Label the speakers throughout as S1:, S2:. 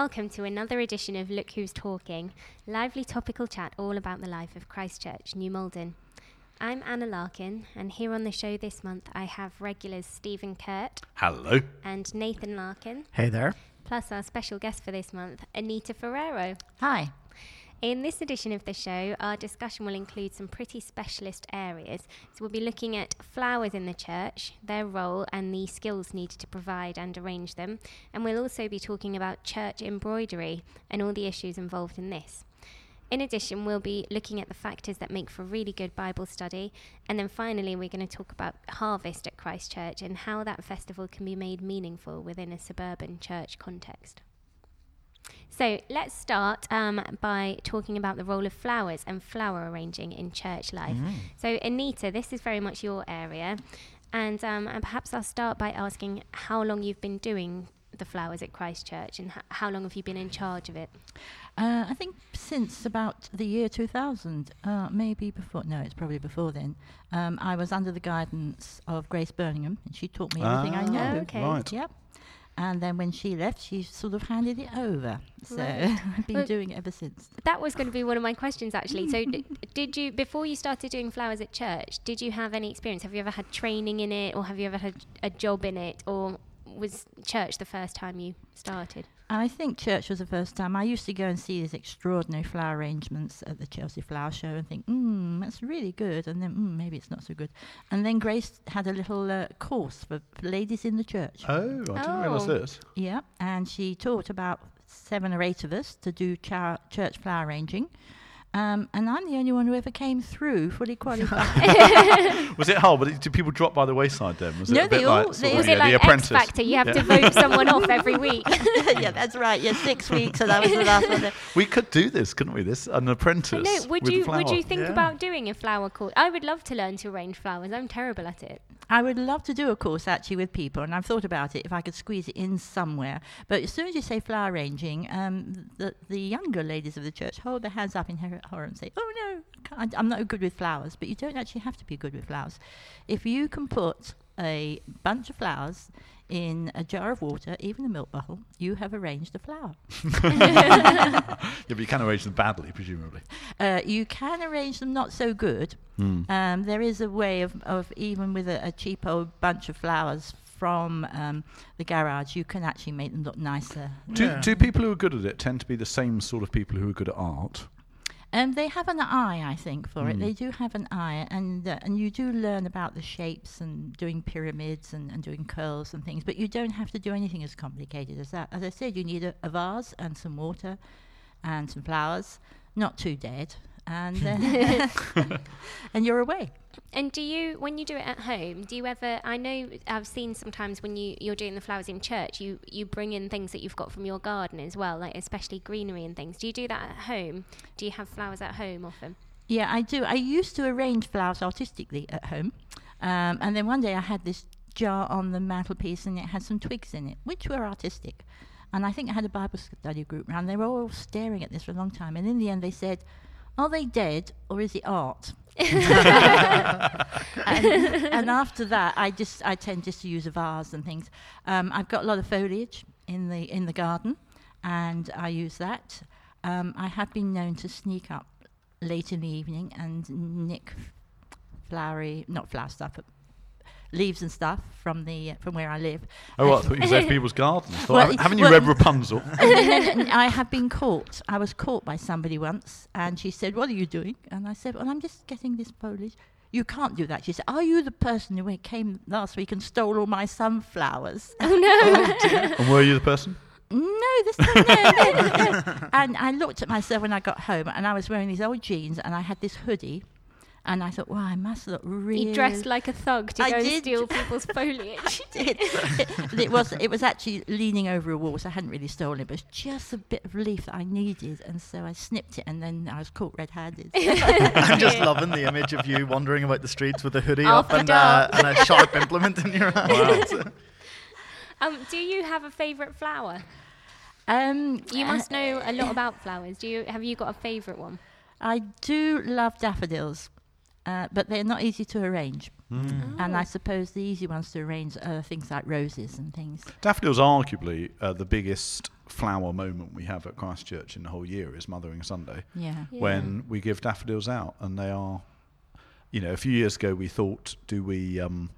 S1: welcome to another edition of Look Who's Talking, lively topical chat all about the life of Christchurch, New Malden. I'm Anna Larkin, and here on the show this month I have regulars Stephen Kurt
S2: Hello.
S1: and Nathan Larkin,
S3: Hey there.
S1: plus our special guest for this month, Anita Ferrero.
S4: Hi.
S1: In this edition of the show, our discussion will include some pretty specialist areas. So we'll be looking at flowers in the church, their role, and the skills needed to provide and arrange them. And we'll also be talking about church embroidery and all the issues involved in this. In addition, we'll be looking at the factors that make for really good Bible study. And then finally, we're going to talk about harvest at Christchurch and how that festival can be made meaningful within a suburban church context. So let's start um, by talking about the role of flowers and flower arranging in church life. So, Anita, this is very much your area. And, um, and perhaps I'll start by asking how long you've been doing the flowers at Christchurch and h- how long have you been in charge of it?
S4: Uh, I think since about the year 2000, uh, maybe before, no, it's probably before then, um, I was under the guidance of Grace Birmingham, and she taught me everything I
S2: Ah,
S4: know.
S1: Okay.
S2: Right.
S4: Yep. And then when she left, she sort of handed it over. So
S1: Right.
S4: I've been
S1: Well-
S4: doing it ever since.
S1: That was going to be one of my questions, actually. So, d- did you, before you started doing flowers at church, did you have any experience? Have you ever had training in it, or have you ever had a job in it, or was church the first time you started?
S4: I think church was the first time. I used to go and see these extraordinary flower arrangements at the Chelsea Flower Show and think, hmm, that's really good. And then, mm, maybe it's not so good. And then Grace had a little uh, course for, for ladies in the church.
S2: Oh, I didn't realise
S1: Oh.
S2: this.
S4: Yeah, and she taught about seven or eight of us to do chow- church flower arranging. Um, and I'm the only one who ever came through fully qualified.
S2: Was it hard? But did people drop by the wayside then? Was
S4: No,
S2: it a bit
S4: they all-
S2: like, sort
S4: they-
S2: of,
S1: Was
S2: yeah,
S1: it like
S2: the apprentice?
S1: X Factor? You have to vote someone off every week.
S4: yeah, that's right. Yeah, six weeks, and I was the last one.
S2: We could do this, couldn't we? This an apprentice.
S1: I know. Would
S2: with
S1: you
S2: the
S1: would you think
S2: Yeah.
S1: about doing a flower course? I would love to learn to arrange flowers. I'm terrible at it.
S4: I would love to do a course actually with people, and I've thought about it if I could squeeze it in somewhere. But as soon as you say flower arranging, um, the, the younger ladies of the church hold their hands up in her- horror and say, "Oh no, I, I'm not good with flowers." But you don't actually have to be good with flowers. If you can put a bunch of flowers in a jar of water, even a milk bottle, you have arranged a flower.
S2: Yeah, but you can arrange them badly, presumably.
S4: Uh, you can arrange them not so good.
S2: Hmm.
S4: Um, there is a way of, of even with a, a cheap old bunch of flowers from um, the garage, you can actually make them look nicer.
S2: Do,
S3: Yeah.
S2: do people who are good at it tend to be the same sort of people who are good at art?
S4: Um, they have an eye, I think, for it.
S2: Mm.
S4: They do have an eye, and uh, and you do learn about the shapes and doing pyramids and, and doing curls and things. But you don't have to do anything as complicated as that. As I said, you need a, a vase and some water, and some flowers, not too dead, and uh, and you're away.
S1: And do you, when you do it at home, do you ever? I know I've seen sometimes when you you're doing the flowers in church, you you bring in things that you've got from your garden as well, like especially greenery and things. Do you do that at home? Do you have flowers at home often?
S4: Yeah, I do. I used to arrange flowers artistically at home. Um, and then one day I had this jar on the mantelpiece and it had some twigs in it, which were artistic. And I think I had a Bible study group round. They were all staring at this for a long time. And in the end, they said, Are they dead or is it art? and, and after that, I just I tend just to use a vase and things. Um, I've got a lot of foliage in the in the garden, and I use that. Um, I have been known to sneak up late in the evening and nick flowery, not flower stuff, but leaves and stuff from the from where I live.
S2: Oh, what? I thought you saved people's gardens. Thought,
S4: Well,
S2: haven't- haven't you
S4: well-
S2: read Rapunzel?
S4: I have been caught. I was caught by somebody once, and she said, "What are you doing?" And I said, "Well, I'm just getting this foliage." You can't do that. She said, "Are you the person who came last week and stole all my sunflowers?"
S1: Oh no!
S2: Oh, and were you the person?
S4: no, this time no, no, no. And I looked at myself when I got home, and I was wearing these old jeans, and I had this hoodie, and I thought, "Wow, I must look really."
S1: you dressed like a thug to
S4: I
S1: go and steal people's foliage.
S4: it, it, it was it was actually leaning over a wall, so I hadn't really stolen it, but it was just a bit of leaf that I needed, and so I snipped it, and then I was caught red-handed.
S3: I'm just loving the image of you wandering about the streets with a hoodie
S1: After
S3: up and, uh, and a sharp implement in your hand.
S1: um, do you have a favourite flower?
S4: um,
S1: You
S4: uh,
S1: must know a lot about flowers. Do you? Have you got a favourite one?
S4: I do love daffodils. Uh, but they're not easy to arrange.
S2: Mm.
S4: And
S1: Oh.
S4: I suppose the easy ones to arrange are things like roses and things.
S2: Daffodils arguably uh, the biggest flower moment we have at Christchurch in the whole year is Mothering Sunday,
S4: Yeah.
S1: Yeah.
S2: when we give daffodils out, and they are, you know, a few years ago we thought, do we, um,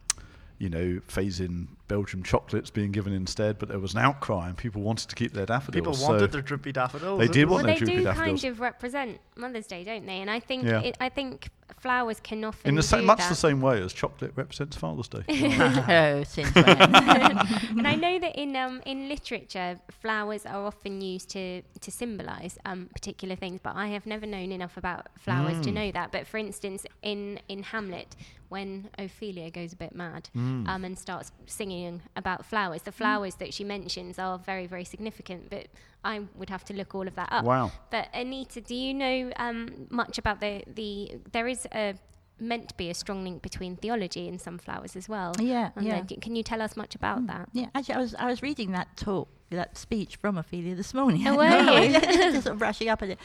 S2: you know, phasing in Belgium chocolates being given instead, but there was an outcry and people wanted to keep their daffodils.
S3: People wanted
S2: so
S3: their droopy daffodils.
S2: They did
S3: was-
S2: want
S1: well,
S2: their
S1: they
S2: droopy
S1: do
S2: daffodils.
S1: kind of represent Mother's Day, don't they? And I think
S2: Yeah.
S1: it, I think flowers can often
S2: in the
S1: do
S2: same, much
S1: that.
S2: the same way as chocolate represents Father's Day.
S4: oh, since when?
S1: and I know that in um, in literature, flowers are often used to to symbolise um, particular things, but I have never known enough about flowers to
S2: Mm.
S1: know that. But for instance, in in Hamlet, when Ophelia goes a bit mad
S2: Mm.
S1: um, and starts singing about flowers, the flowers that she mentions are very very significant. But I would have to look all of that up.
S2: wow.
S1: But Anita, do you know um, much about the the? There is a meant to be a strong link between theology and some flowers as well.
S4: yeah,
S1: And
S4: yeah.
S1: then can you tell us much about
S4: Mm.
S1: that?
S4: Yeah, actually, I was I was reading that talk, that speech from Ophelia this morning.
S1: Oh, were you?
S4: Just sort of brushing up on it.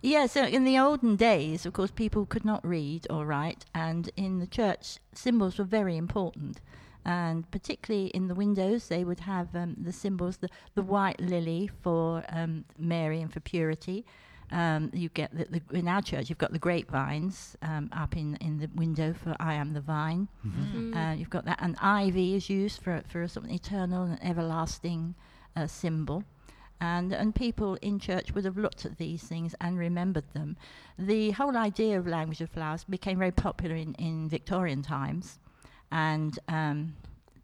S4: Yeah, so in the olden days, of course, people could not read or write, and in the church, symbols were very important. And particularly in the windows, they would have um, the symbols, the, the white lily for um, Mary and for purity. Um, you get the, the, in our church, you've got the grapevines um, up in, in the window for I am the vine.
S1: Mm.
S4: Uh, you've got that, and ivy is used for for a sort of eternal and everlasting uh, symbol. And and people in church would have looked at these things and remembered them. The whole idea of language of flowers became very popular in, in Victorian times, and um,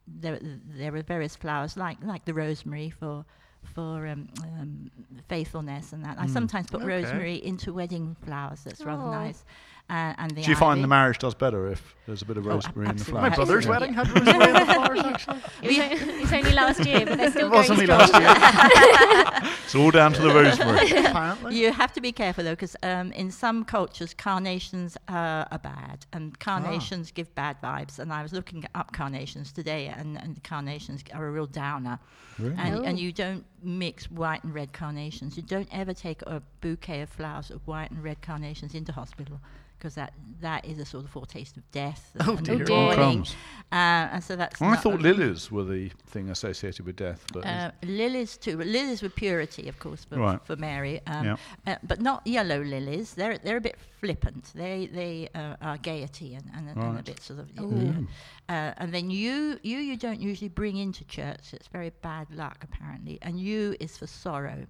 S4: there there were various flowers like like the rosemary for for um, um, faithfulness and that. I
S2: Mm.
S4: sometimes put
S3: Okay.
S4: rosemary into wedding flowers. That's rather
S1: Oh.
S4: nice. Uh, and the
S2: Do you find the marriage does better if there's a bit of
S4: Oh,
S2: rosemary in the
S4: absolutely.
S3: My brother's wedding had rosemary in the flowers, actually.
S1: It was, it was only last year, but they're still
S3: It was
S1: going
S3: only
S1: strong.
S3: last year,
S2: It's all down to the rosemary.
S3: apparently.
S4: You have to be careful though, because um, in some cultures, carnations uh, are bad, and carnations give bad vibes. And I was looking up carnations today, and, and carnations are a real downer.
S2: Really?
S4: And,
S1: Oh.
S4: and you don't mix white and red carnations. You don't ever take a bouquet of flowers of white and red carnations into hospital. Because that, that is a sort of foretaste of death and,
S3: Oh,
S4: and
S3: dear.
S1: Oh,
S2: Crumbs.
S4: Uh, and so that's.
S2: I thought
S4: a-
S2: lilies were the thing associated with death, but
S4: uh, lilies too. but Lilies with purity, of course, for,
S2: Right.
S4: for Mary. Um,
S2: Yeah.
S4: uh, but not yellow lilies. They're they're a bit flippant. They they uh, are gaiety and, and, a- and a bit sort of.
S1: Ooh.
S4: Uh, and then you you you don't usually bring into church. It's very bad luck apparently. And you is for sorrow.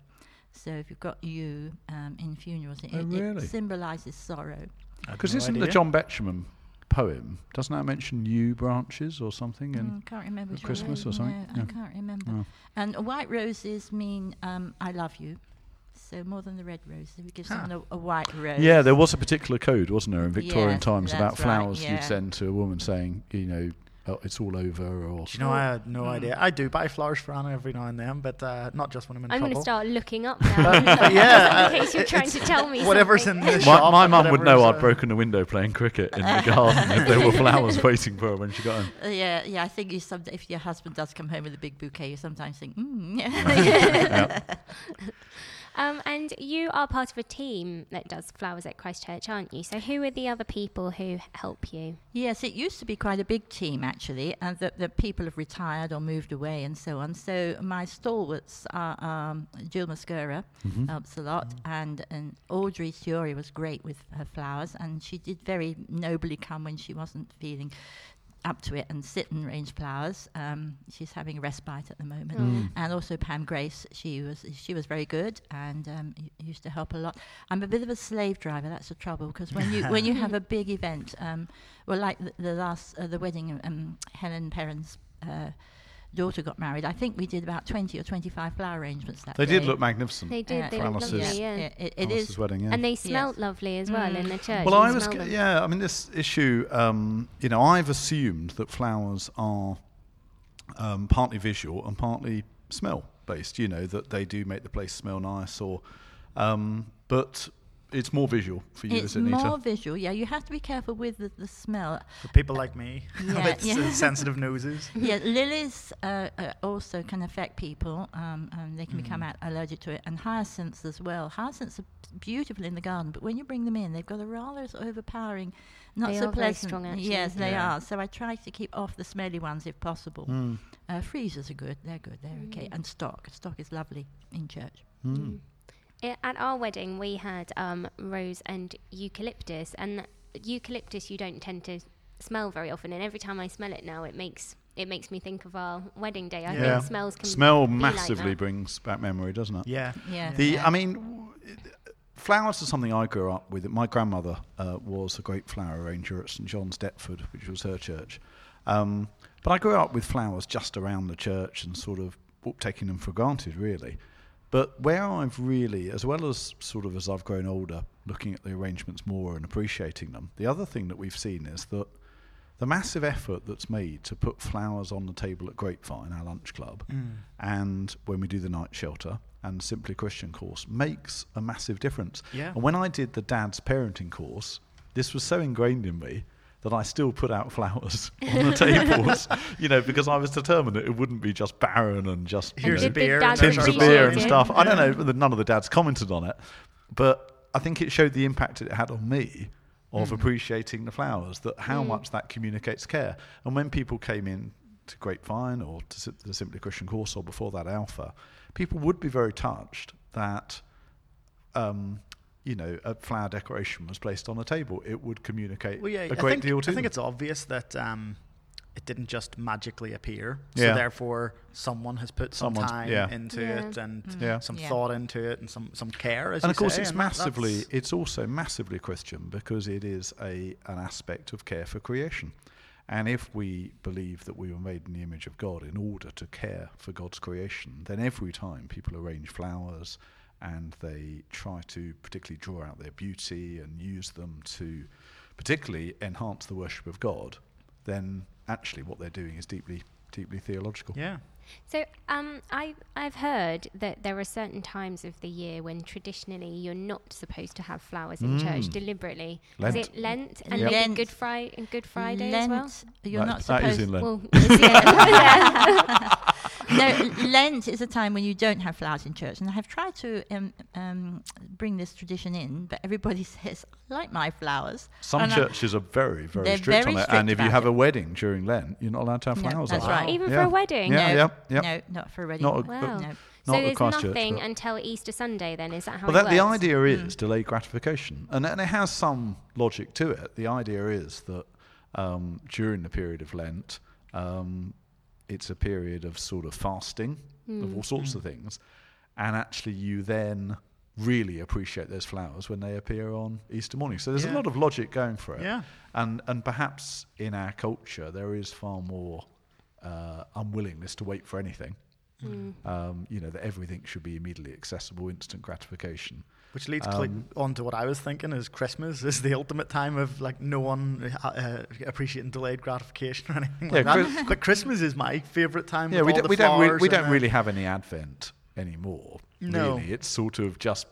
S4: So if you've got you um, in funerals, it,
S2: Oh,
S4: it-
S2: really?
S4: it symbolises sorrow.
S2: because
S3: No
S2: isn't the. John Betjeman poem doesn't that mention yew branches or something?
S4: Mm,
S2: And
S4: can't remember
S2: Christmas or something?
S4: No,
S2: Yeah.
S4: I can't remember.
S2: Oh.
S4: And white roses mean um, I love you. So more than the red rose, we give
S3: Huh.
S4: someone a, a white rose.
S2: yeah, there was a particular code, wasn't there, in Victorian
S4: Yes,
S2: times about
S4: that's right,
S2: flowers
S4: yeah.
S2: you'd send to a woman saying, you know, oh, it's all over, or
S3: Do you know, I had no
S4: Mm.
S3: idea. I do buy flowers for Anna every now and then, but uh, not just when I'm in
S1: I'm going to start looking up now.
S3: Yeah,
S1: in
S3: uh,
S1: case you're trying to tell me
S3: Whatever's
S1: something.
S3: in the
S2: my,
S3: shop.
S2: my mum would know I'd broken a window playing cricket in the garden if there were flowers waiting for her when she got home.
S4: Uh, yeah, yeah. I think you some, if your husband does come home with a big bouquet, you sometimes think, mm,
S2: Yeah.
S1: Um, and you are part of a team that does flowers at Christchurch, aren't you? So who are the other people who help you?
S4: Yes, it used to be quite a big team actually, and that the people have retired or moved away and so on. So my stalwarts are um, Jill Mascara
S2: Mhm.
S4: helps a lot, and, and Audrey Theory was great with her flowers, and she did very nobly come when she wasn't feeling up to it and sit and range flowers. Um, she's having a respite at the moment.
S2: Mm.
S4: and also Pam Grace. She was she was very good and um, y- used to help a lot. I'm a bit of a slave driver. That's the trouble because when you when you have a big event, um, well, like the, the last uh, the wedding, of, um, Helen Perrin's uh, daughter got married. I think we did about 20 or 25 flower arrangements that
S2: They
S4: day.
S2: did look magnificent.
S1: They did.
S4: Uh,
S1: they
S2: for Alice's-
S1: lovely, yeah.
S4: it, it, it
S2: Alice's
S4: is.
S2: wedding, yeah.
S1: And they smelt lovely as well
S4: Mm.
S1: in the church.
S2: Well,
S1: You
S2: I was, g- yeah. I mean, this issue. Um, you know, I've assumed that flowers are um, partly visual and partly smell based. You know, that they do make the place smell nice, or. Um, but it's more visual for you,
S4: it's
S2: is it, Nita?
S4: more visual. Yeah, you have to be careful with the, the smell.
S3: For people like me
S4: Yeah,
S3: with
S4: yeah.
S3: sensitive noses.
S4: yeah, lilies uh, uh, also can affect people. Um, and they can become
S3: Mm.
S4: a- allergic to it, and hyacinths as well. Hyacinths are beautiful in the garden, but when you bring them in, they've got a rather sort of overpowering, not
S1: They
S4: so
S1: are very
S4: pleasant.
S1: strong, actually.
S4: Yes, they
S3: Yeah.
S4: are. So I try to keep off the smelly ones if possible.
S2: Mm.
S4: Uh, freesias are good. They're good. They're okay.
S1: Mm.
S4: And stock. Stock is lovely in church.
S2: Mm.
S1: I- At our wedding, we had um, rose and eucalyptus, and eucalyptus you don't tend to smell very often. And every time I smell it now, it makes it makes me think of our wedding day. I
S2: Yeah.
S1: think smells can
S2: Smell
S1: be like
S2: massively
S1: that.
S2: brings back memory, doesn't it?
S3: Yeah.
S4: Yeah.
S2: The,
S4: yeah.
S2: I mean, w- flowers are something I grew up with. My grandmother uh, was a great flower arranger at St John's, Deptford, which was her church. Um, but I grew up with flowers just around the church and sort of taking them for granted, really. But where I've really, as well as sort of as I've grown older, looking at the arrangements more and appreciating them, the other thing that we've seen is that the massive effort that's made to put flowers on the table at Grapevine, our lunch club,
S3: Mm.
S2: and when we do the night shelter and Simply Christian course makes a massive difference.
S3: Yeah.
S2: And when I did the dad's parenting course, this was so ingrained in me that I still put out flowers on the tables, you know, because I was determined that it wouldn't be just barren and just you
S3: Here's
S2: know,
S3: a beer.
S2: tins of beer and
S1: it?
S2: stuff. I don't know, but none of the dads commented on it, but I think it showed the impact it had on me of
S3: Mm.
S2: appreciating the flowers, that how
S1: Mm.
S2: much that communicates care. And when people came in to Grapevine or to the Simply Christian course or before that Alpha, people would be very touched that. Um, you know, a flower decoration was placed on a table. It would communicate
S3: Well, yeah,
S2: a
S3: I
S2: great
S3: think,
S2: deal to
S3: I think
S2: them.
S3: it's obvious that um, it didn't just magically appear.
S2: Yeah.
S3: So therefore, someone has put some
S2: Someone's-
S3: time
S2: yeah.
S3: into
S1: Yeah.
S3: it and
S2: Yeah.
S3: some
S4: Yeah.
S3: thought into it and some, some care. As
S2: and
S3: you
S2: of course
S3: say,
S2: it's
S3: and that-
S2: massively
S3: that's-
S2: it's also massively christian because it is a an aspect of care for creation and if we believe that we were made in the image of god in order to care for god's creation then every time people arrange flowers and they try to particularly draw out their beauty and use them to particularly enhance the worship of god then actually what they're doing is deeply deeply theological
S3: Yeah.
S1: So um, I, I've heard that there are certain times of the year when traditionally you're not supposed to have flowers in church
S2: Mm.
S1: deliberately.
S2: Lent.
S1: Is it Lent and
S4: Yep. Lent.
S1: Good, Fri- and Good Friday
S4: Lent,
S1: as well?
S4: You're
S2: That-
S4: not
S2: that is
S4: supposed.
S2: in Lent.
S1: Well, is it?
S4: no, Lent is a time when you don't have flowers in church, and I have tried to um, um, bring this tradition in, but everybody says, "I like my flowers."
S2: Some
S4: And I-
S2: churches are very, very
S4: They're
S2: strict
S4: very
S2: on it. And if you have
S4: it.
S2: a wedding during Lent, you're not allowed to have
S4: No,
S2: flowers
S4: that's right.
S2: it.
S1: Even
S2: Yeah.
S1: for a wedding?
S2: Yeah,
S4: no,
S2: yeah, yeah.
S4: no, not for a wedding.
S2: Not a-
S1: Wow.
S2: but
S4: no.
S1: So
S2: Not
S1: there's nothing
S2: but-
S1: until Easter Sunday then, is that how
S2: Well,
S1: it
S2: that, the
S1: works?
S2: idea
S4: Mm.
S2: is delayed gratification, and, and it has some logic to it. The idea is that um, during the period of Lent, um, it's a period of sort of fasting of
S1: Mm.
S2: all sorts of things, and actually you then really appreciate those flowers when they appear on Easter morning. So there's a lot of logic going for it,
S3: Yeah.
S2: and and perhaps in our culture there is far more uh, unwillingness to wait for anything.
S1: Mm.
S2: Um, you know that everything should be immediately accessible, instant gratification.
S3: Which leads
S2: Um,
S3: on to what I was thinking is Christmas is the ultimate time of like no one uh, uh, appreciating delayed gratification or anything like
S2: Yeah,
S3: that.
S2: Chris-
S3: but Christmas is my favorite time.
S2: Yeah, we,
S3: the
S2: we don't re- we don't really have any Advent anymore.
S3: No.
S2: really, it's sort of just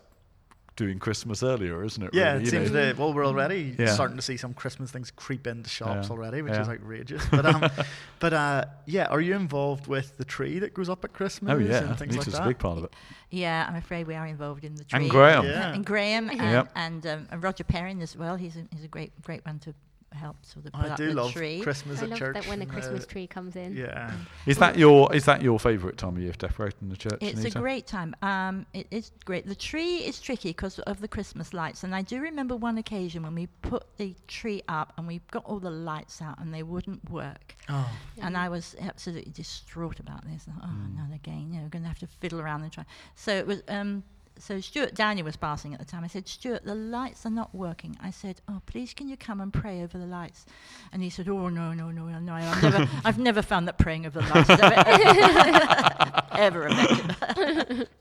S2: doing Christmas earlier, isn't it?
S3: Yeah,
S2: really?
S3: it
S2: You
S3: seems
S2: know?
S3: that well, we're already
S2: Yeah.
S3: starting to see some Christmas things creep into shops
S2: Yeah.
S3: already, which
S2: Yeah.
S3: is outrageous. But um, but uh, yeah, are you involved with the tree that goes up at Christmas
S2: Oh yeah,
S3: and things like that?
S2: a big part of it.
S4: Yeah, I'm afraid we are involved in the tree.
S2: And Graham.
S3: Yeah.
S4: And Graham and,
S2: Yep.
S4: and, um, and Roger Perrin as well. He's a, he's a great great one to help sort of put
S3: I
S4: up
S3: do
S4: the
S3: love
S4: tree.
S3: Christmas
S1: I
S3: at
S1: love
S3: church.
S1: that when the
S3: uh,
S1: Christmas tree comes in.
S3: Yeah.
S2: Is that your is that your favourite time of year, decorating the church?
S4: It's
S2: Anita?
S4: a great time. Um, it is great. The tree is tricky because of the Christmas lights, and I do remember one occasion when we put the tree up and we got all the lights out and they wouldn't work,
S3: Oh.
S4: and I was absolutely distraught about this. Oh,
S2: Mm.
S4: not again! You know, we're going to have to fiddle around and try. So it was. Um, so Stuart Daniel was passing at the time. I said, Stuart, the lights are not working. I said, Oh, please, can you come and pray over the lights? And he said, Oh no, no, no, no! I've never, I've never found that praying over the lights ever, ever effective.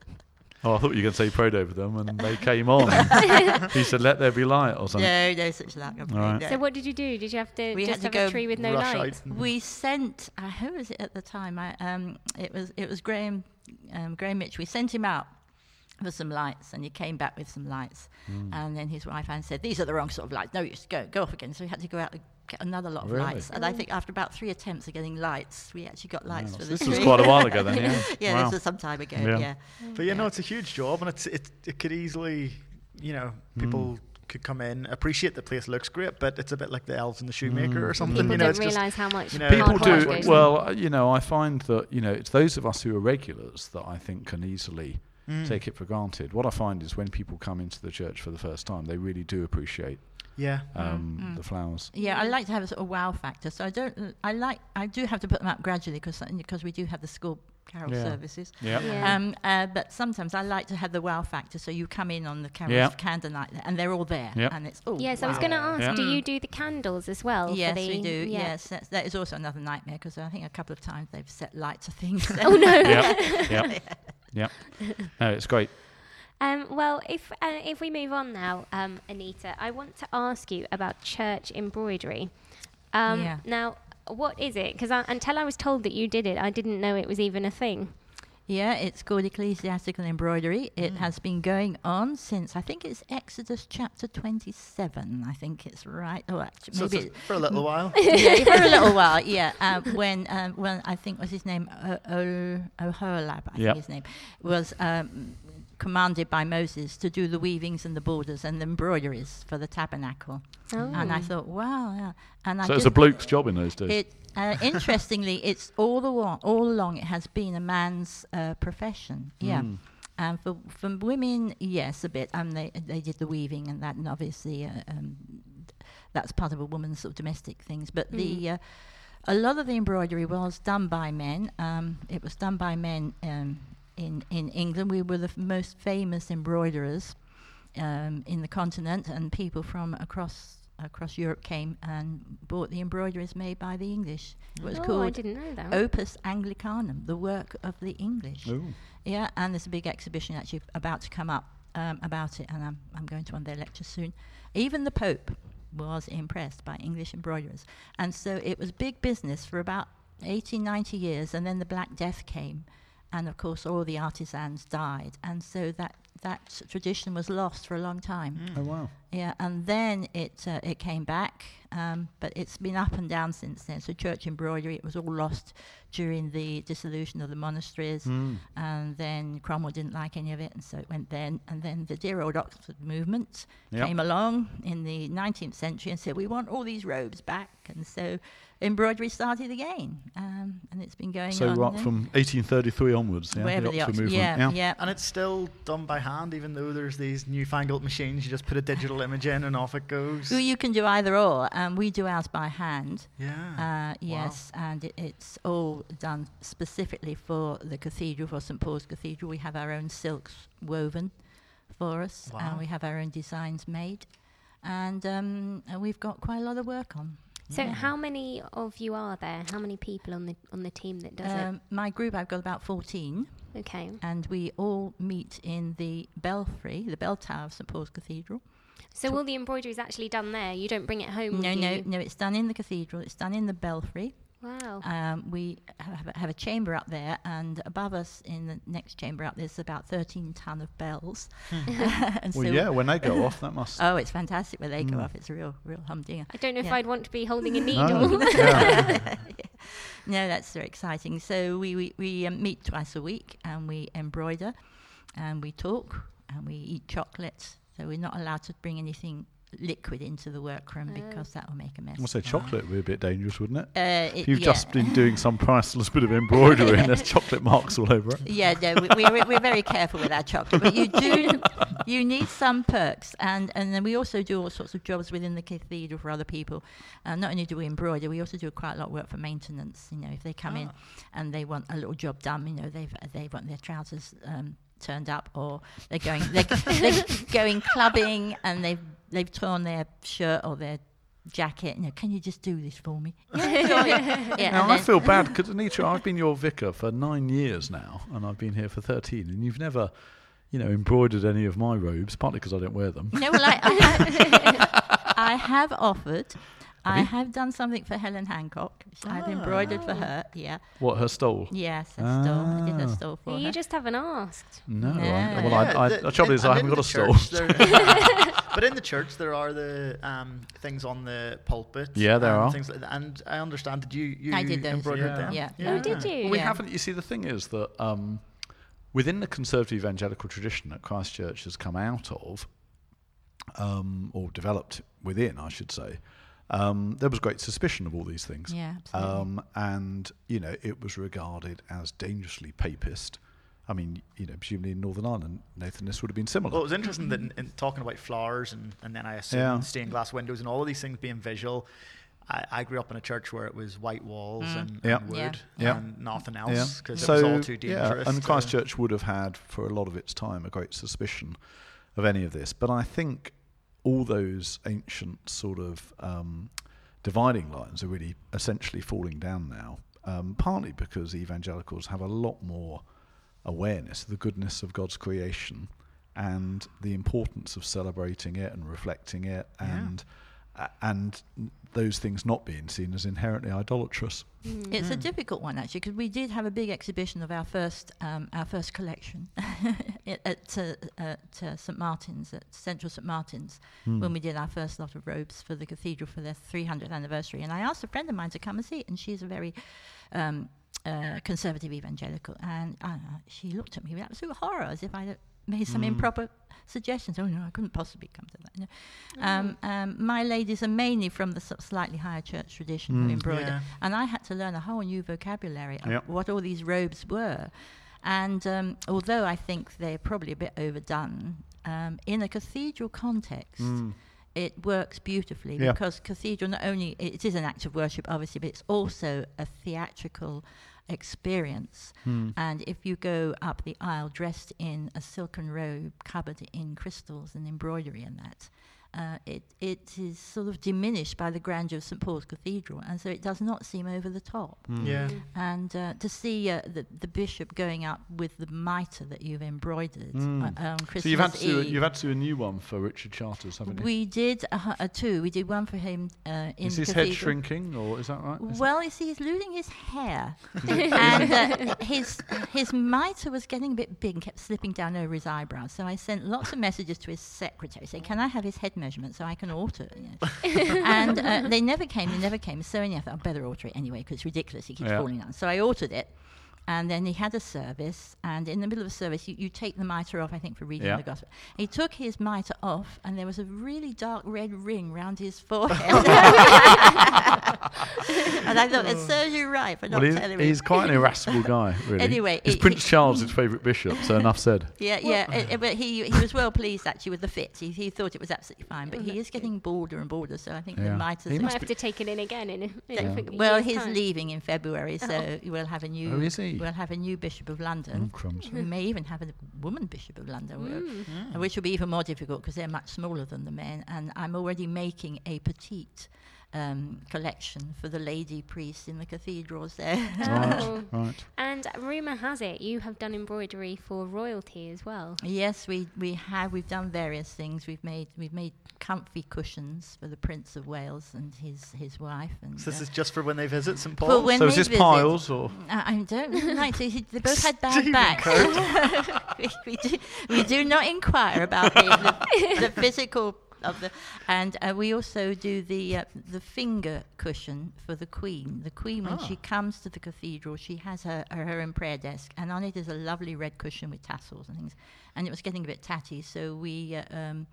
S2: Oh, I thought you were going to say he prayed over them, and they came on. he said, "Let there be light" or something.
S4: No, no such luck. I'm
S2: All right.
S4: afraid,
S1: So what did you do? Did you have to
S4: We
S1: just
S4: had to
S1: have a
S4: go
S1: tree with no
S3: rush
S1: lights?
S4: We sent. Uh, who was it at the time? I, um, it was it was Graham, um, Graham Mitch. We sent him out, for some lights, and he came back with some lights.
S2: Mm.
S4: And then his wife Anne said, "These are the wrong sort of lights. No use. Go, go off again." So we had to go out and get another lot of
S2: Really?
S4: lights. And I think after about three attempts of getting lights, we actually got lights
S2: Wow.
S4: for
S2: So
S4: the
S2: this was quite a while ago then, yeah.
S4: yeah,
S2: Wow.
S4: this was some time ago.
S2: Yeah.
S4: Yeah.
S3: But you know,
S4: Yeah.
S3: it's a huge job, and it's it it could easily, you know, people could come in, appreciate the place looks great, but it's a bit like the elves and the shoemaker or
S2: Mm.
S3: something.
S1: People
S3: you know,
S1: don't
S3: it's
S1: realise how much
S3: you know,
S2: People do well. You know, I find that you know it's those of us who are regulars that I think can easily
S3: Mm.
S2: take it for granted. What I find is when people come into the church for the first time, they really do appreciate
S3: yeah.
S2: um,
S4: Mm.
S2: the flowers.
S4: Yeah, I like to have a sort of wow factor. So I don't. I like. I do have to put them up gradually because because we do have the school carol
S2: Yeah.
S4: services.
S2: Yeah.
S1: Yeah.
S4: Um, uh, but sometimes I like to have the wow factor. So you come in on the carols
S2: Yeah.
S4: of candle night, and they're all there,
S2: Yep.
S4: and it's oh.
S1: Yes, I was going to ask,
S2: Yeah.
S1: do
S4: Mm.
S1: you do the candles as well? for
S4: Yes,
S1: the,
S4: we do.
S1: yeah.
S4: Yes, that's, that is also another nightmare because I think a couple of times they've set light to things.
S1: Oh no.
S2: yeah, yeah, yeah. No, it's great.
S1: Um, well, if uh, if we move on now, um, Anita, I want to ask you about church embroidery. Um,
S4: Yeah.
S1: Now, what is it? Because until I was told that you did it, I didn't know it was even a thing.
S4: Yeah, it's called Ecclesiastical Embroidery. It
S3: Mm.
S4: has been going on since I think it's Exodus chapter 27. I think it's right. Oh, actually,
S3: So
S4: maybe
S3: it's a- for a little while.
S4: yeah, for a little while. Yeah, um, when um, when I think was his name o- o- Oholiab, I
S2: Yep.
S4: think his name was um, commanded by Moses to do the weavings and the borders and the embroideries for the tabernacle.
S1: Oh.
S4: And I thought, wow, yeah. And I
S2: So it's
S4: just
S2: a bloke's job in those days.
S4: it uh, interestingly, it's all the wa- all along it has been a man's uh, profession. Yeah.
S2: Mm.
S4: And for for women, yes, a bit. Um, they they did the weaving and that, and obviously, uh, um, that's part of a woman's sort of domestic things. But the uh, a lot of the embroidery was done by men. Um, it was done by men um, in in England. We were the f- most famous embroiderers um, in the continent, and people from across across Europe came and bought the embroideries made by the English. It was
S1: oh, I
S4: called
S1: didn't know that.
S4: Opus Anglicanum, the work of the English.
S2: Ooh.
S4: Yeah, and there's a big exhibition actually about to come up um, about it, and I'm, I'm going to one of their lectures soon. Even the Pope was impressed by English embroiderers. And so it was big business for about 80, 90 years, and then the Black Death came, and of course all the artisans died, and so that, that tradition was lost for a long time.
S3: Mm.
S2: Oh wow.
S4: Yeah, and then it uh, it came back, um, but it's been up and down since then. So church embroidery, it was all lost during the dissolution of the monasteries,
S2: Mm.
S4: and then Cromwell didn't like any of it, and so it went then. And then the dear old Oxford movement
S2: Yep.
S4: came along in the 19th century and said we want all these robes back, and so embroidery started again, um, and it's been going
S2: So
S4: on.
S2: what from 1833 onwards, yeah,
S4: wherever
S2: the Oxford
S4: Ox-
S2: movement.
S4: yeah, yeah,
S3: And it's still done by hand, even though there's these newfangled machines. You just put a digital image in, and off it goes.
S4: Well, you can do either or. Um, we do ours by hand.
S3: yeah.
S4: Uh, yes, and it, it's all done specifically for the cathedral, for St Paul's Cathedral. We have our own silks woven for us,
S3: Wow.
S4: and we have our own designs made, and, um, and we've got quite a lot of work on.
S1: So,
S4: Yeah.
S1: how many of you are there? How many people on the on the team that does
S4: Um, my group, I've got about 14.
S1: Okay.
S4: and we all meet in the belfry, the bell tower of St Paul's Cathedral.
S1: So, all the embroidery is actually done there. You don't bring it home.
S4: No, no,
S1: you?
S4: no, it's done in the cathedral. It's done in the belfry.
S1: Wow.
S4: Um, we have, have a chamber up there, and above us in the next chamber up, there's about 13 ton of bells. and
S2: Well,
S4: so-
S2: yeah, when they go off, that must.
S4: Oh, it's fantastic when they go
S2: Mm.
S4: off. It's a real, real humdinger.
S1: I don't know if. I'd want to be holding a
S2: No.
S1: needle.
S2: Yeah.
S4: No, that's very exciting. So we we, we um, meet twice a week, and we embroider, and we talk, and we eat chocolate. So we're not allowed to bring anything liquid into the workroom
S1: Oh.
S4: because that will make a mess.
S2: I say chocolate would be a bit dangerous, wouldn't it?
S4: Uh, it-
S2: If you've
S4: yeah.
S2: just been doing some priceless bit of embroidery and there's chocolate marks all over it.
S4: Yeah, no, we, we're, we're very careful with our chocolate, but you do, you need some perks, and and then we also do all sorts of jobs within the cathedral for other people. Uh, not only do we embroider, we also do quite a lot of work for maintenance. You know, if they come in
S3: Ah.
S4: and they want a little job done, you know, they've they want their trousers um, turned up, or they're going they're, they're going clubbing and they've they've torn their shirt or their jacket. You know, can you just do this for me? Yeah, yeah. yeah
S2: Now, I feel bad because, Anita, I've been your vicar for nine years now, and I've been here for 13, and you've never, you know, embroidered any of my robes, partly because I don't wear them.
S4: No, well, I, I, I have offered,
S2: Have
S4: I
S2: you?
S4: have done something for Helen Hancock. I've embroidered for
S1: Ah.
S4: her. Yeah.
S2: What her stole?
S4: Yes, I stole. I did
S2: Ah.
S4: a stole for
S1: you
S4: her.
S1: just haven't asked.
S2: No. I,
S4: Yeah.
S2: well, I, I,
S3: the-
S2: the trouble
S3: in-
S2: is,
S3: and
S2: I haven't got a stole.
S3: but in the church, there are the um, things on the pulpit.
S2: Yeah, there
S3: and
S2: are.
S3: Things like that. And I understand that you, you
S4: I did those,
S3: embroidered
S2: yeah.
S3: them.
S4: Yeah.
S1: Oh, did you?
S2: Well, we
S4: Yeah.
S2: haven't. You see, the thing is that um, within the conservative evangelical tradition that Christchurch has come out of, um, or developed within, I should say, um, there was great suspicion of all these things.
S4: Yeah, absolutely.
S2: Um, and you know, it was regarded as dangerously papist. I mean, you know, presumably in Northern Ireland, Nathan, this would have been similar.
S3: Well, it was interesting that in, in talking about flowers and, and then I assume
S2: Yeah.
S3: stained glass windows and all of these things being visual. I, I grew up in a church where it was white walls
S4: Mm.
S3: and,
S2: Yeah.
S3: and wood
S2: Yeah. Yeah.
S3: and nothing else because it was all too dangerous.
S2: Yeah, and Christchurch would have had, for a lot of its time, a great suspicion of any of this. But I think all those ancient sort of um, dividing lines are really essentially falling down now, um, partly because evangelicals have a lot more awareness of the goodness of God's creation and the importance of celebrating it and reflecting it and a- and those things not being seen as inherently idolatrous.
S1: Mm.
S4: It's a
S3: Mm.
S4: difficult one actually because we did have a big exhibition of our first um, our first collection at, at, uh, at uh, St Martin's at Central St Martin's
S2: Hmm.
S4: when we did our first lot of robes for the cathedral for their 300th anniversary. And I asked a friend of mine to come and see it, and she's a very um, uh, conservative evangelical, and uh, she looked at me with absolute horror as if I made some
S2: Mm.
S4: improper suggestions. Oh no, I couldn't possibly come to that. you know.
S1: Mm.
S4: Um, um, my ladies are mainly from the sort of slightly higher church tradition who
S2: Mm.
S4: embroider,
S3: Yeah.
S4: and I had to learn a whole new vocabulary of
S2: Yep.
S4: what all these robes were. And um, although I think they're probably a bit overdone, um, in a cathedral context,
S2: Mm.
S4: it works beautifully
S2: Yeah.
S4: because cathedral not only it is an act of worship, obviously, but it's also a theatrical experience.
S2: Mm.
S4: And if you go up the aisle dressed in a silken robe covered in crystals and embroidery and that, uh, it, it is sort of diminished by the grandeur of St Paul's Cathedral, and so it does not seem over the top.
S2: Mm.
S3: Yeah.
S4: And uh, to see uh, the, the bishop going up with the mitre that you've embroidered
S2: Mm.
S4: uh, on Christmas
S2: So you've had to do, you've had to do a new one for Richard Chartres, haven't you?
S4: we did a, hu- two. We did one for him uh, in
S2: is his
S4: cathedral.
S2: head shrinking, or is that right? Is
S4: Well, you see, he's losing his hair, and uh, his his mitre was getting a bit big and kept slipping down over his eyebrows. So I sent lots of messages to his secretary saying, "Can I have his head measurement so I can alter?" it?" You know. and uh, they never came. They never came. So anyway, I thought I'd better alter it anyway because it's ridiculous. It keeps
S2: Yeah.
S4: falling down. So I altered it. And then he had a service, and in the middle of the service, you, you take the mitre off, I think, for reading
S2: Yeah.
S4: the gospel. He took his mitre off, and there was a really dark red ring round his forehead. and I thought, it serves you right for not
S2: well, he's,
S4: telling me.
S2: he's quite an irascible guy, really.
S4: Anyway,
S2: he's
S4: he-
S2: Prince
S4: he-
S2: Charles' favourite bishop, so enough said.
S4: Yeah, yeah, uh, uh, but he he was well pleased actually with the fit. He, he thought it was absolutely fine, but
S1: Oh,
S4: he is getting bolder and bolder. So I think
S2: Yeah.
S4: the mitre.
S2: He
S1: might have to take it in again in, in
S4: Yeah. Well, he's
S1: time.
S4: leaving in February, so
S1: Oh.
S4: we'll have a new.
S2: Oh, is he?
S4: We'll have a new Bishop of London.
S2: Crumbs.
S4: We may even have a woman Bishop of London,
S1: Mm.
S4: which will be even more difficult because they're much smaller than the men. And I'm already making a petite um, collection for the lady priests in the cathedrals there.
S1: Oh.
S2: Right, right.
S1: And rumour has it you have done embroidery for royalty as well.
S4: Yes, we, we have. We've done various things. We've made we've made comfy cushions for the Prince of Wales and his his wife. And
S3: So this
S4: uh,
S3: is just for when they visit St.
S4: For
S3: Paul.
S4: when
S2: So is
S4: they
S2: this
S4: visit-
S2: piles, or
S4: I I don't like to. They both had bad
S3: Stephen
S4: backs. we, we, do, we do not inquire about the, the, the physical of the, and uh, we also do the uh, the finger cushion for the Queen. The Queen, when she
S3: Ah.
S4: comes to the cathedral, she has her, her her own prayer desk, and on it is a lovely red cushion with tassels and things. And it was getting a bit tatty, so we. Uh, um,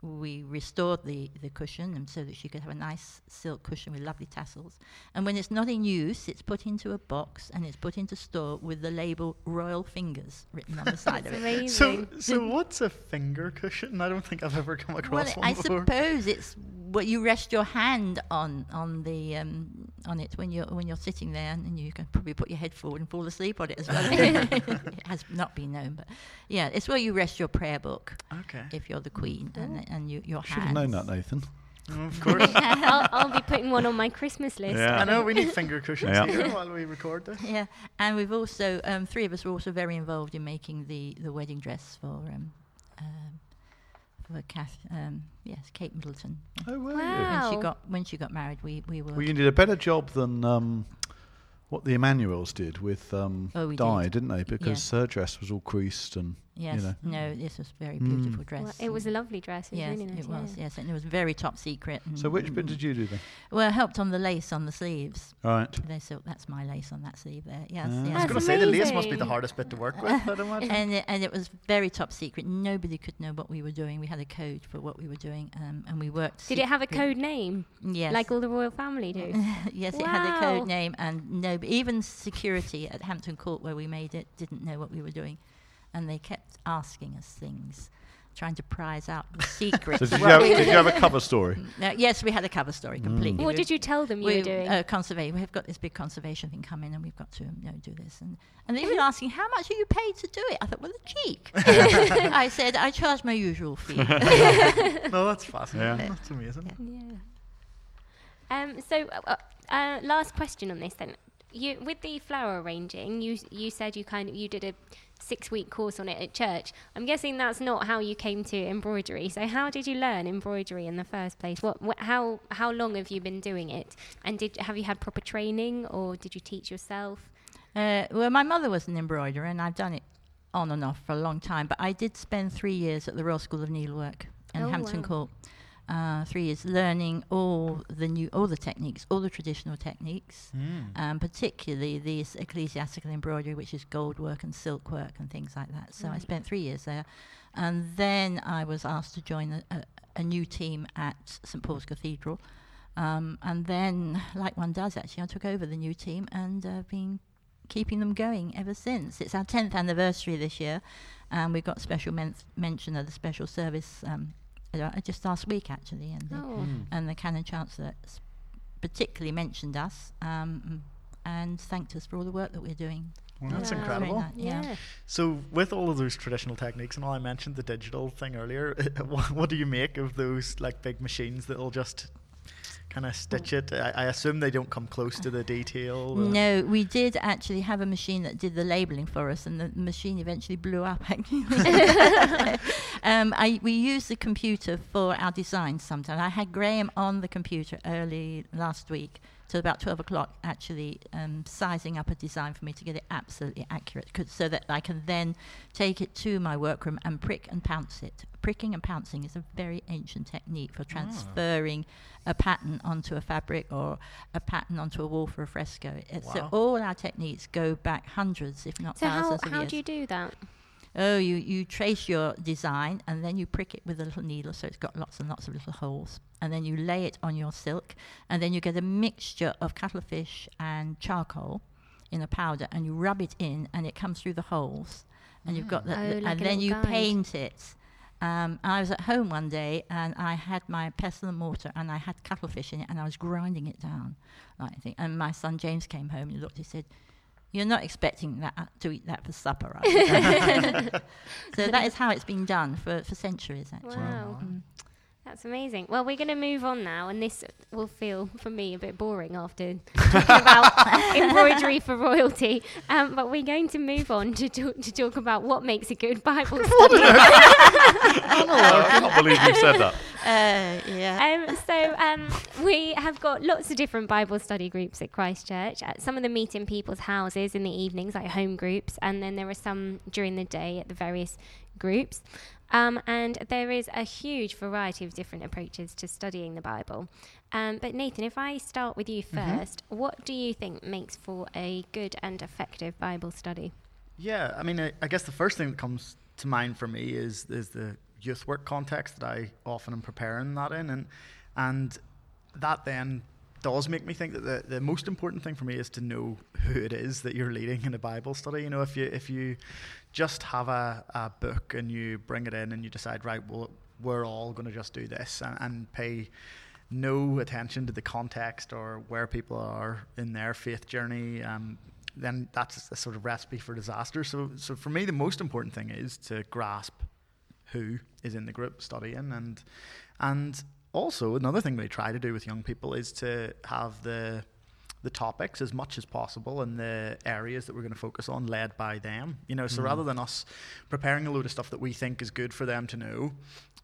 S4: we restored the, the cushion and so that she could have a nice silk cushion with lovely tassels. And when it's not in use, it's put into a box and it's put into store with the label Royal Fingers written on the side of
S1: It's
S4: it.
S3: So,
S1: amazing.
S3: so what's a finger cushion? I don't think I've ever come across
S4: Well,
S3: one
S4: I
S3: before.
S4: suppose it's what you rest your hand on on the um, on it when you're when you're sitting there, and you can probably put your head forward and fall asleep on it as well. it has not been known, but yeah, it's where you rest your prayer book
S3: Okay.
S4: if you're the queen, and and you, your
S2: should
S4: hands.
S2: have known that, Nathan.
S3: Mm, of course.
S1: I'll, I'll be putting one on my Christmas list.
S2: Yeah.
S3: I know we need finger cushions
S2: Yeah.
S3: here while we record this.
S4: Yeah, and we've also um, three of us were also very involved in making the, the wedding dress for um, um, were Kath, um, yes, Kate Middleton.
S2: Oh, were you?
S1: Wow.
S4: When she got when she got married, we we were.
S2: Well, you did a better job than um, what the Emanuels did with um,
S4: Oh,
S2: Di,
S4: did.
S2: didn't they? Because her dress was all creased and
S4: yes,
S2: know.
S4: no, this was a very
S2: Mm.
S4: beautiful dress.
S1: Well, it was a lovely dress. It was
S4: yes,
S1: really nice.
S4: it was.
S1: yeah.
S4: Yes, and it was very top secret. And,
S2: so. Which bit
S4: mm,
S2: did you do then?
S4: Well, I helped on the lace on the sleeves.
S2: Right.
S4: They so that's my lace on that sleeve there. Yes,
S2: Ah.
S3: I was going to say the lace must be the hardest bit to work with. I'd imagine.
S4: and it, and it was very top secret. Nobody could know what we were doing. We had a code for what we were doing, um, and we worked.
S1: Did it have a code name,
S4: Yes.
S1: like all the royal family do?
S4: yes, it had a code name, and no, even security at Hampton Court where we made it didn't know what we were doing, and they kept asking us things, trying to prize out the secrets.
S2: So did you, have, did you have a cover story?
S4: No, yes, we had a cover story completely.
S1: What
S4: We-
S1: did you tell them you
S4: we,
S1: were doing?
S4: Uh, conservation. We've got this big conservation thing coming, and we've got to you know, do this. And, and they were asking, "How much are you paid to do it?" I thought, "Well, the cheek." I said, "I charge my usual fee."
S3: no, that's fascinating.
S4: Yeah.
S3: That's amazing.
S1: Yeah. Um. So, uh, uh, last question on this then. You with the flower arranging, you you said you kind of you did a six week course on it at church. I'm guessing that's not how you came to embroidery. So how did you learn embroidery in the first place? What, what how how long have you been doing it? And did have you had proper training or did you teach yourself?
S4: Uh, well, my mother was an embroiderer, and I've done it on and off for a long time. But I did spend three years at the Royal School of Needlework in
S1: Oh,
S4: Hampton
S1: wow.
S4: Court. Uh, three is learning all the new, all the techniques, all the traditional techniques,
S3: Mm.
S4: um, particularly this ecclesiastical embroidery, which is gold work and silk work and things like that. So I spent three years there, and then I was asked to join a, a, a new team at St Paul's Cathedral. Um, and then, like one does, actually, I took over the new team and uh, been keeping them going ever since. It's our 10th anniversary this year, and we've got special men- mention of the special service um, just last week, actually. And the,
S1: Oh.
S3: Mm.
S4: and the Canon Chancellor particularly mentioned us um, and thanked us for all the work that we're doing.
S3: Well, that's
S1: Wow.
S3: incredible.
S4: Very yeah.
S1: Yeah.
S3: So, with all of those traditional techniques and all, I mentioned the digital thing earlier. what, what do you make of those like big machines that'll just kind of stitch it? I, I assume they don't come close to the detail. uh,
S4: No, we did actually have a machine that did the labeling for us, and the machine eventually blew up. Actually, um, I, we use the computer for our designs sometimes. I had Graham on the computer early last week till about 12 o'clock, actually um, sizing up a design for me to get it absolutely accurate, 'cause- so that I can then take it to my workroom and prick and pounce it. Pricking and pouncing is a very ancient technique for transferring a pattern onto a fabric or a pattern onto a wall for a fresco. It's So all our techniques go back hundreds, if not
S1: So how
S4: thousands of
S1: how
S4: years.
S1: How do you do that?
S4: Oh, you, you trace your design and then you prick it with a little needle so it's got lots and lots of little holes. And then you lay it on your silk and then you get a mixture of cuttlefish and charcoal in a powder and you rub it in and it comes through the holes. And you've got that,
S1: Oh, like
S4: and then you
S1: guide.
S4: paint it. Um, I was at home one day and I had my pestle and mortar and I had cuttlefish in it and I was grinding it down. Like and my son James came home and he looked. He said, "You're not expecting that uh, to eat that for supper, are you?" so that is how it's been done for, for centuries, actually.
S1: Wow.
S4: Mm.
S1: That's amazing. Well, we're going to move on now, and this will feel, for me, a bit boring after talking about embroidery for royalty. Um, but we're going to move on to talk, to talk about what makes a good Bible study.
S2: I can't believe you said that.
S4: Uh, yeah.
S1: um, so um, we have got lots of different Bible study groups at Christchurch. Uh, some of them meet in people's houses in the evenings, like home groups, and then there are some during the day at the various groups. Um, and there is a huge variety of different approaches to studying the Bible. Um, but Nathan, if I start with you 1st what do you think makes for a good and effective Bible study?
S3: Yeah, I mean, I, I guess the first thing that comes to mind for me is is the youth work context that I often am preparing that in, and and that then does make me think that the, the most important thing for me is to know who it is that you're leading in a Bible study. You know, if you if you just have a, a book and you bring it in and you decide, right, well, we're all going to just do this and, and pay no attention to the context or where people are in their faith journey, um, then that's a sort of recipe for disaster. So, so for me, the most important thing is to grasp who is in the group studying, and and also another thing we try to do with young people is to have the the topics as much as possible and the areas that we're going to focus on led by them. You know, so
S2: Mm.
S3: rather than us preparing a load of stuff that we think is good for them to know,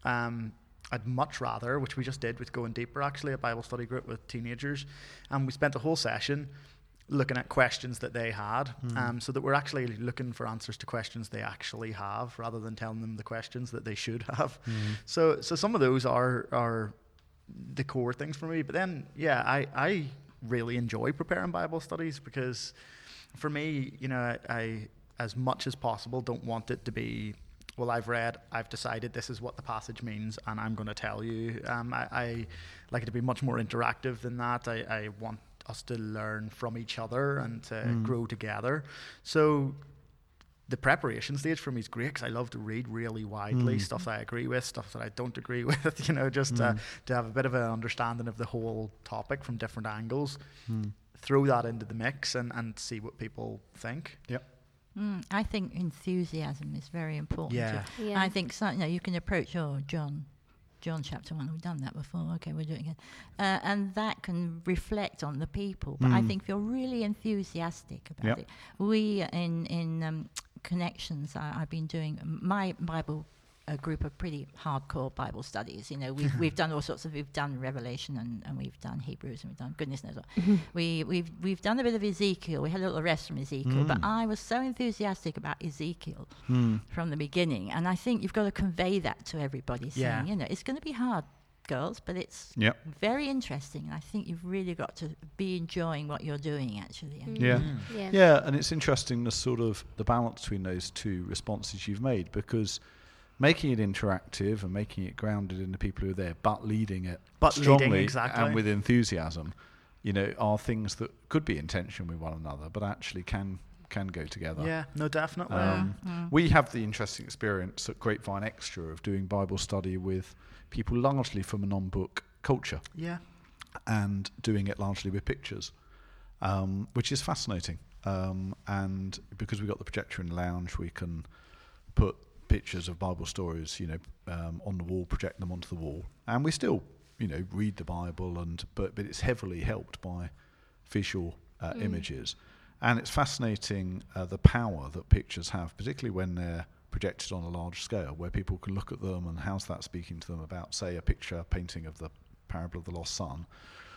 S3: um, I'd much rather, which we just did with going deeper, actually, a Bible study group with teenagers, and we spent a whole session looking at questions that they had,
S2: Mm.
S3: um, so that we're actually looking for answers to questions they actually have, rather than telling them the questions that they should have.
S2: Mm.
S3: So, so some of those are are the core things for me. But then, yeah, I I really enjoy preparing Bible studies because, for me, you know, I, I as much as possible don't want it to be. Well, I've read, I've decided this is what the passage means, and I'm going to tell you. Um, I, I like it to be much more interactive than that. I, I want us to learn from each other and to
S2: Mm.
S3: grow together. So the preparation stage for me is great because I love to read really widely
S2: Mm.
S3: stuff that I agree with, stuff that I don't agree with. You know, just uh,
S2: Mm.
S3: to have a bit of an understanding of the whole topic from different angles.
S2: Mm.
S3: Throw that into the mix and, and see what people think.
S4: Mm, I think enthusiasm is very important.
S3: Yeah.
S1: Yeah.
S4: I think so, you know you can approach oh John, John chapter one. We've done that before. Okay, we're doing it again, uh, and that can reflect on the people. But I
S2: Mm.
S4: think if you're really enthusiastic about
S2: Yep.
S4: it, we in in um, connections. I, I've been doing my Bible. A group of pretty hardcore Bible studies. You know, we've we've done all sorts of. We've done Revelation and, and we've done Hebrews and we've done goodness knows what. we we've we've done a bit of Ezekiel. We had a little rest from Ezekiel, but
S2: Mm.
S4: I was so enthusiastic about Ezekiel
S2: Mm.
S4: from the beginning. And I think you've got to convey that to everybody, saying,
S3: Yeah.
S4: you know, it's going to be hard, girls, but it's
S2: Yep.
S4: very interesting. And I think you've really got to be enjoying what you're doing, actually. And
S2: Yeah.
S3: Mm.
S1: yeah.
S2: Yeah, and it's interesting the sort of the balance between those two responses you've made because making it interactive and making it grounded in the people who are there, but leading it
S3: But leading,
S2: strongly
S3: exactly.
S2: and with enthusiasm, you know, are things that could be in tension with one another, but actually can can go together.
S3: Yeah, no, definitely.
S2: Um,
S4: Mm.
S2: We have the interesting experience at Grapevine Extra of doing Bible study with people largely from a non-book culture
S3: yeah.
S2: and doing it largely with pictures, um, which is fascinating. Um, and because we've got the projector in the lounge, we can put pictures of Bible stories, you know, um, on the wall, project them onto the wall, and we still, you know, read the Bible, and but but it's heavily helped by visual uh,
S1: Mm.
S2: images, and it's fascinating uh, the power that pictures have, particularly when they're projected on a large scale, where people can look at them and how's that speaking to them about, say, a picture painting of the parable of the lost son.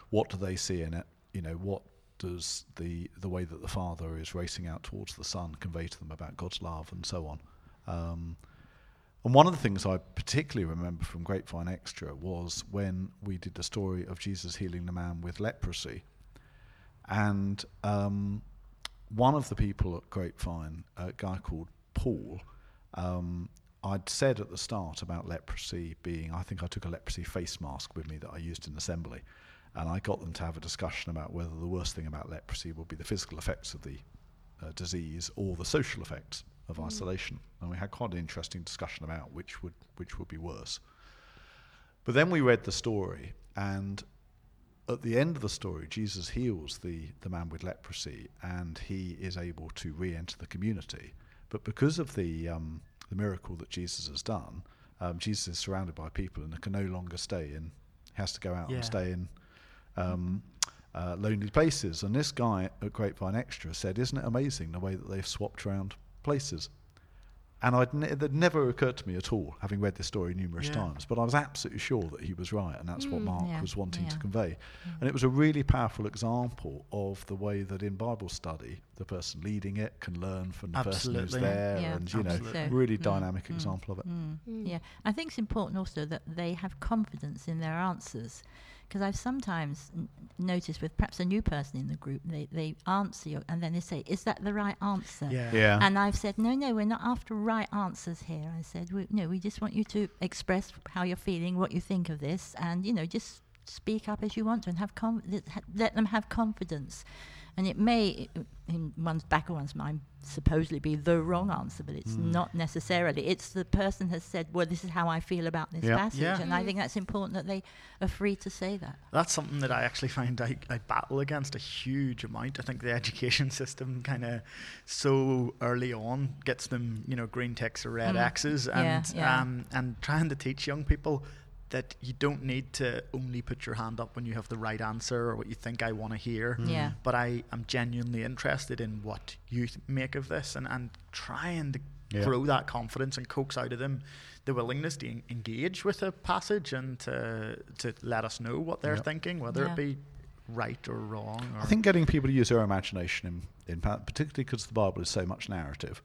S2: What do they see in it? You know, what does the the way that the father is racing out towards the son convey to them about God's love and so on? Um, and one of the things I particularly remember from Grapevine Extra was when we did the story of Jesus healing the man with leprosy. And um, one of the people at Grapevine, a guy called Paul, um, I'd said at the start about leprosy being, I think I took a leprosy face mask with me that I used in assembly. And I got them to have a discussion about whether the worst thing about leprosy would be the physical effects of the uh, disease or the social effects of
S1: Mm.
S2: isolation. And we had quite an interesting discussion about which would which would be worse. But then we read the story, and at the end of the story, Jesus heals the, the man with leprosy, and he is able to re-enter the community. But because of the um, the miracle that Jesus has done, um, Jesus is surrounded by people and can no longer stay in. He has to go out
S3: Yeah.
S2: and stay in um, uh, lonely places. And this guy at Grapevine Extra said, "Isn't it amazing the way that they've swapped around places?" And I'd ne- that never occurred to me at all, having read this story numerous
S3: Yeah.
S2: times. But I was absolutely sure that he was right, and that's what
S1: Mm.
S2: Mark
S4: Yeah,
S2: was wanting to
S4: yeah.
S2: convey. And it was a really powerful example of the way that in Bible study, the person leading it can learn from the person who's there,
S4: Yeah,
S2: and you
S3: absolutely.
S2: know,
S4: So,
S2: really
S4: mm,
S2: dynamic
S4: mm,
S2: example of it.
S4: Mm.
S1: Mm.
S4: Yeah, I think it's important also that they have confidence in their answers. Because I've sometimes n- noticed with perhaps a new person in the group, they, they answer you and then they say, Is that the right answer?
S3: Yeah.
S2: Yeah.
S4: And I've said, no, no, we're not after right answers here. I said, we, no, we just want you to express how you're feeling, what you think of this, and you know, just speak up as you want to, and have com- let- let them have confidence. And it may, in one's back of one's mind, supposedly be the wrong answer, but it's
S2: Mm.
S4: not necessarily. It's the person has said, well, this is how I feel about this
S2: Yeah.
S4: passage,
S3: Yeah.
S4: and I
S1: Mm.
S4: think that's important that they are free to say that.
S3: That's something that I actually find I, I battle against a huge amount. I think the education system kind of so early on gets them, you know, green ticks or red
S4: Mm.
S3: X's,
S4: Yeah,
S3: and
S4: yeah.
S3: Um, and trying to teach young people that you don't need to only put your hand up when you have the right answer or what you think I want to hear.
S4: Yeah.
S3: But I am genuinely interested in what you th- make of this and, and trying to
S2: Yeah.
S3: grow that confidence and coax out of them the willingness to en- engage with a passage and to, to let us know what they're
S2: Yeah.
S3: thinking, whether
S4: Yeah.
S3: it be right or wrong. Or
S2: I think getting people to use their imagination, in, in pa- particularly because the Bible is so much narrative,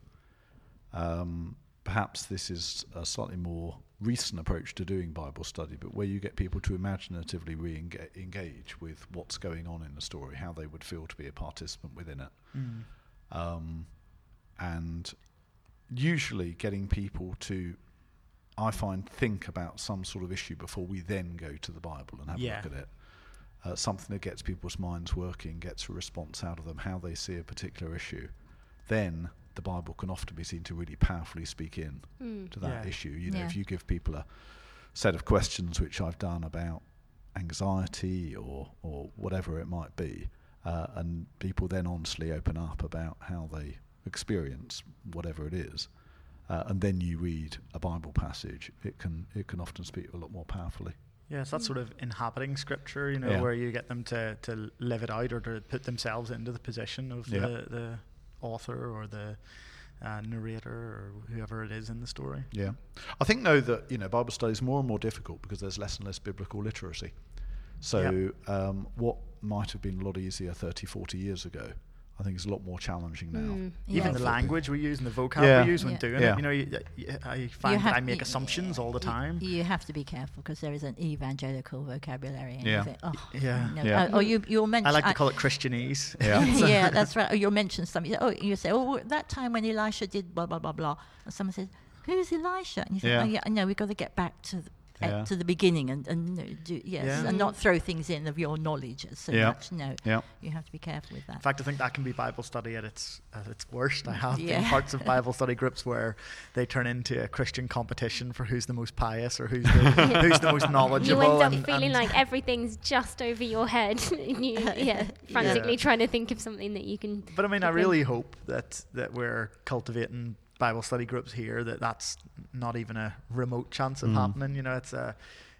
S2: um, perhaps this is a slightly more recent approach to doing Bible study, but where you get people to imaginatively re-engage with what's going on in the story, how they would feel to be a participant within it.
S3: Mm.
S2: um, and usually getting people to I find think about some sort of issue before we then go to the Bible and have
S3: Yeah.
S2: a look at it. Uh, something that gets people's minds working, gets a response out of them, how they see a particular issue. Then the Bible can often be seen to really powerfully speak in
S1: Mm.
S2: to that
S3: Yeah.
S2: issue. You know,
S4: Yeah.
S2: if you give people a set of questions, which I've done about anxiety or or whatever it might be, uh, and people then honestly open up about how they experience whatever it is, uh, and then you read a Bible passage, it can it can often speak a lot more powerfully.
S3: Yeah, it's that
S1: Mm.
S3: sort of inhabiting scripture, you know,
S2: Yeah.
S3: where you get them to, to live it out or to put themselves into the position of
S2: Yeah.
S3: the, the author or the uh, narrator or whoever it is in the story.
S2: Yeah, I think though that you know Bible study is more and more difficult because there's less and less biblical literacy. So um, what might have been a lot easier 30, 40 years ago, I think it's a lot more challenging now.
S1: Mm.
S4: Yeah.
S3: Even the language we use and the vocab
S2: Yeah.
S3: we use when
S4: Yeah.
S3: doing
S2: Yeah.
S3: it, you know, you, you, I find that I make
S4: y-
S3: assumptions all the
S4: y-
S3: time.
S4: You have to be careful because there is an evangelical vocabulary. And
S2: Yeah.
S4: you think, oh,
S3: Yeah.
S4: no.
S2: Yeah.
S4: Uh, or you, you'll mention.
S3: I like to call it Christianese.
S2: Yeah.
S4: yeah, that's right. Or you'll mention something. Oh, you say, oh, that time when Elisha did blah blah blah blah, and someone says, "Who's Elisha?" And you think,
S2: Yeah.
S4: "Oh yeah, no, we've got to get back to the,
S2: Yeah.
S4: to the beginning and and do yes,
S3: Yeah.
S4: and not throw things in of your knowledge so
S2: Yeah.
S4: much. No,
S2: Yeah.
S4: you have to be careful with that.
S3: In fact, I think that can be Bible study at its at its worst. I have been parts of Bible study groups where they turn into a Christian competition for who's the most pious or who's the, who's the most knowledgeable.
S1: You end up
S3: and-
S1: feeling
S3: and-
S1: like everything's just over your head. you, yeah, frantically
S3: Yeah.
S1: trying to think of something that you can.
S3: But I mean, I
S1: dip in.
S3: really hope that that we're cultivating Bible study groups here. That that's not even a remote chance of
S2: Mm.
S3: happening. You know, it's a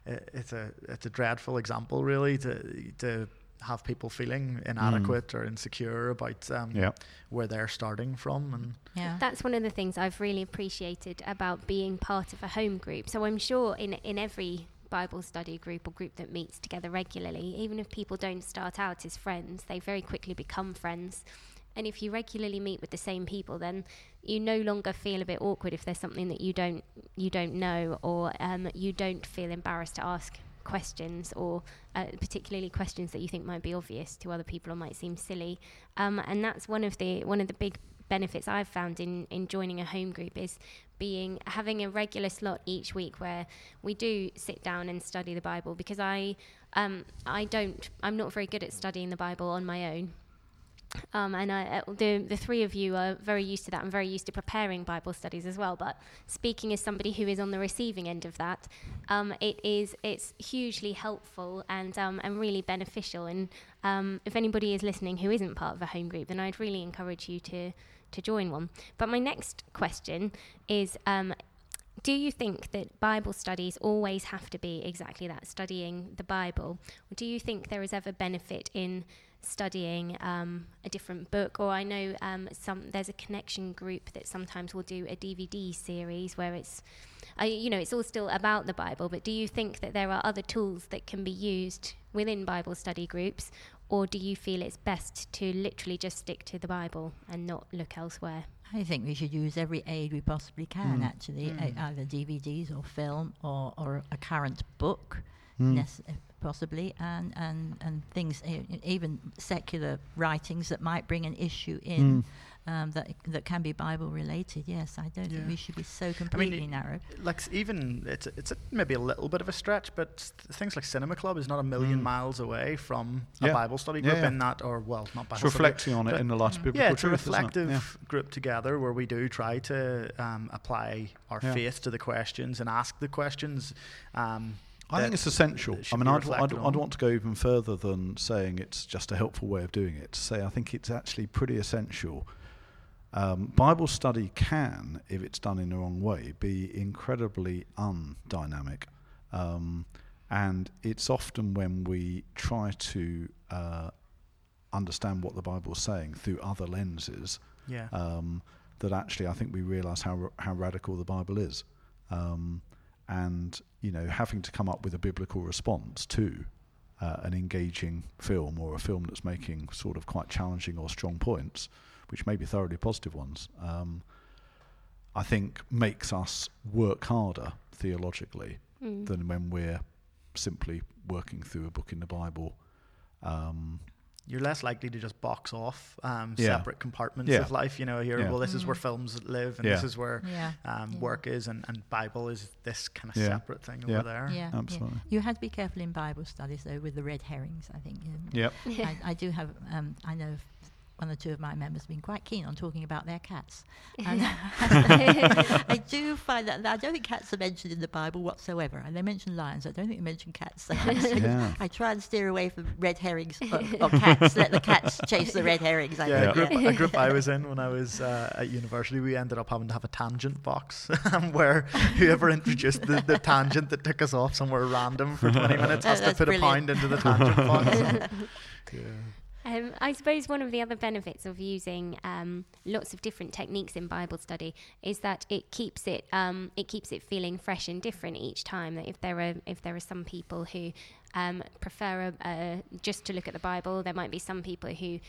S3: it's a it's a dreadful example, really, to to have people feeling inadequate or insecure about um,
S2: Yeah.
S3: where they're starting from, and
S4: Yeah.
S1: That's one of the things I've really appreciated about being part of a home group. So I'm sure in in every Bible study group or group that meets together regularly, even if people don't start out as friends, they very quickly become friends. And if you regularly meet with the same people, then you no longer feel a bit awkward if there's something that you don't you don't know, or um, you don't feel embarrassed to ask questions, or uh, particularly questions that you think might be obvious to other people or might seem silly. Um, and that's one of the one of the big benefits I've found in, in joining a home group is being having a regular slot each week where we do sit down and study the Bible because I um, I don't I'm not very good at studying the Bible on my own. Um, and I, uh, the the three of you are very used to that. I'm very used to preparing Bible studies as well. But speaking as somebody who is on the receiving end of that, um, it is it's hugely helpful and um, and really beneficial. And um, if anybody is listening who isn't part of a home group, then I'd really encourage you to to join one. But my next question is. Um, do you think that Bible studies always have to be exactly that, studying the Bible? Or do you think there is ever benefit in studying um, a different book? Or I know um, some there's a connection group that sometimes will do a DVD series where it's, uh, you know, it's all still about the Bible. But do you think that there are other tools that can be used within Bible study groups? Or do you feel it's best to literally just stick to the Bible and not look elsewhere?
S4: I think we should use every aid we possibly can,
S2: Mm.
S4: actually,
S3: Mm.
S4: either DVDs or film or, or a current book,
S2: Mm.
S4: nece- possibly, and, and, and things, even secular writings that might bring an issue in
S2: Mm.
S4: um, that, that can be Bible related. Yes, I don't
S3: Yeah.
S4: think we should be so completely
S3: it-
S4: narrow.
S3: like even it's a, it's a, maybe a little bit of a stretch, but s- things like Cinema Club is not a million
S2: Mm.
S3: miles away from
S2: Yeah.
S3: a Bible study
S2: Yeah,
S3: group
S2: yeah.
S3: in that, or well, not Bible
S2: It's
S3: study.
S2: reflecting on it in the light of biblical
S3: Yeah, it's a
S2: truth, isn't it?
S3: reflective
S2: Yeah.
S3: group together where we do try to um, apply our
S2: Yeah.
S3: faith to the questions and ask the questions. Um,
S2: I think it's essential. I mean, I'd, I'd, I'd want to go even further than saying it's just a helpful way of doing it. To say I think it's actually pretty essential. Um, Bible study can, if it's done in the wrong way, be incredibly undynamic. Um, and it's often when we try to uh, understand what the Bible is saying through other lenses
S3: Yeah.
S2: um, that actually I think we realise how how radical the Bible is, um, and you know having to come up with a biblical response to uh, an engaging film or a film that's making sort of quite challenging or strong points, which may be thoroughly positive ones, um, I think makes us work harder theologically
S1: Mm.
S2: than when we're simply working through a book in the Bible. Um,
S3: You're less likely to just box off um,
S2: Yeah.
S3: separate compartments
S2: Yeah.
S3: of life. You know, here,
S2: Yeah.
S3: well, this is where
S4: Mm.
S3: films live, and
S2: Yeah.
S3: this is where
S4: Yeah.
S3: um,
S4: Yeah.
S3: work is, and, and Bible is this kind of
S2: Yeah.
S3: separate thing
S2: Yeah.
S3: over there.
S4: Yeah, yeah.
S2: Absolutely.
S4: You have to be careful in Bible studies though with the red herrings. I think. Um,
S2: yep.
S4: I, I do have. Um, I know one or two of my members have been quite keen on talking about their cats. And I do find that I don't think cats are mentioned in the Bible whatsoever. And they mention lions. I don't think they mention cats. So I,
S2: Yeah.
S4: I try and steer away from red herrings or, or cats. Let the cats chase the red herrings. I
S3: Yeah,
S4: think,
S3: a group, a group I was in when I was uh, at university, we ended up having to have a tangent box where whoever introduced the, the tangent that took us off somewhere random for 20 minutes
S4: Oh,
S3: has to
S4: that's
S3: put a pound into the tangent box. yeah.
S1: Um, I suppose one of the other benefits of using um, lots of different techniques in Bible study is that it keeps it um, it keeps it feeling fresh and different each time. That if there are if there are some people who um, prefer a, a, just to look at the Bible, there might be some people who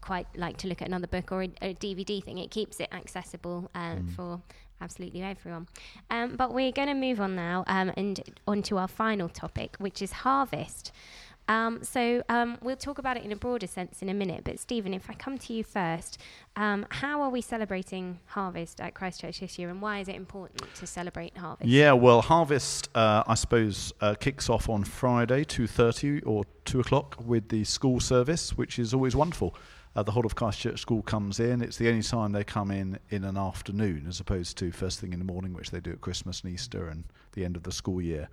S1: quite like to look at another book or a, a DVD thing. It keeps it accessible uh, for absolutely everyone. Um, but we're going to move on now um, and on to our final topic, which is harvest. Um, so um, we'll talk about it in a broader sense in a minute. But Stephen, if I come to you first, um, how are we celebrating harvest at Christchurch this year, and why is it important to celebrate harvest?
S2: Yeah, well, Harvest, uh, I suppose, uh, kicks off on Friday, two thirty or two o'clock, with the school service, which is always wonderful. Uh, the whole of Christchurch School comes in. It's the only time they come in in an afternoon, as opposed to first thing in the morning, which they do at Christmas and Easter and the end of the school year.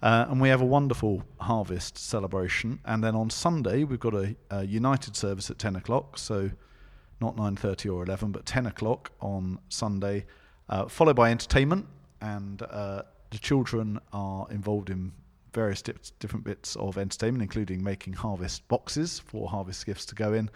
S2: Uh, and we have a wonderful harvest celebration. And then on Sunday, we've got a, a United service at 10 o'clock. So not 9.30 or 11, but 10 o'clock on Sunday, uh, followed by entertainment. And uh, the children are involved in various di- different bits of entertainment, including making harvest boxes for harvest gifts to go in,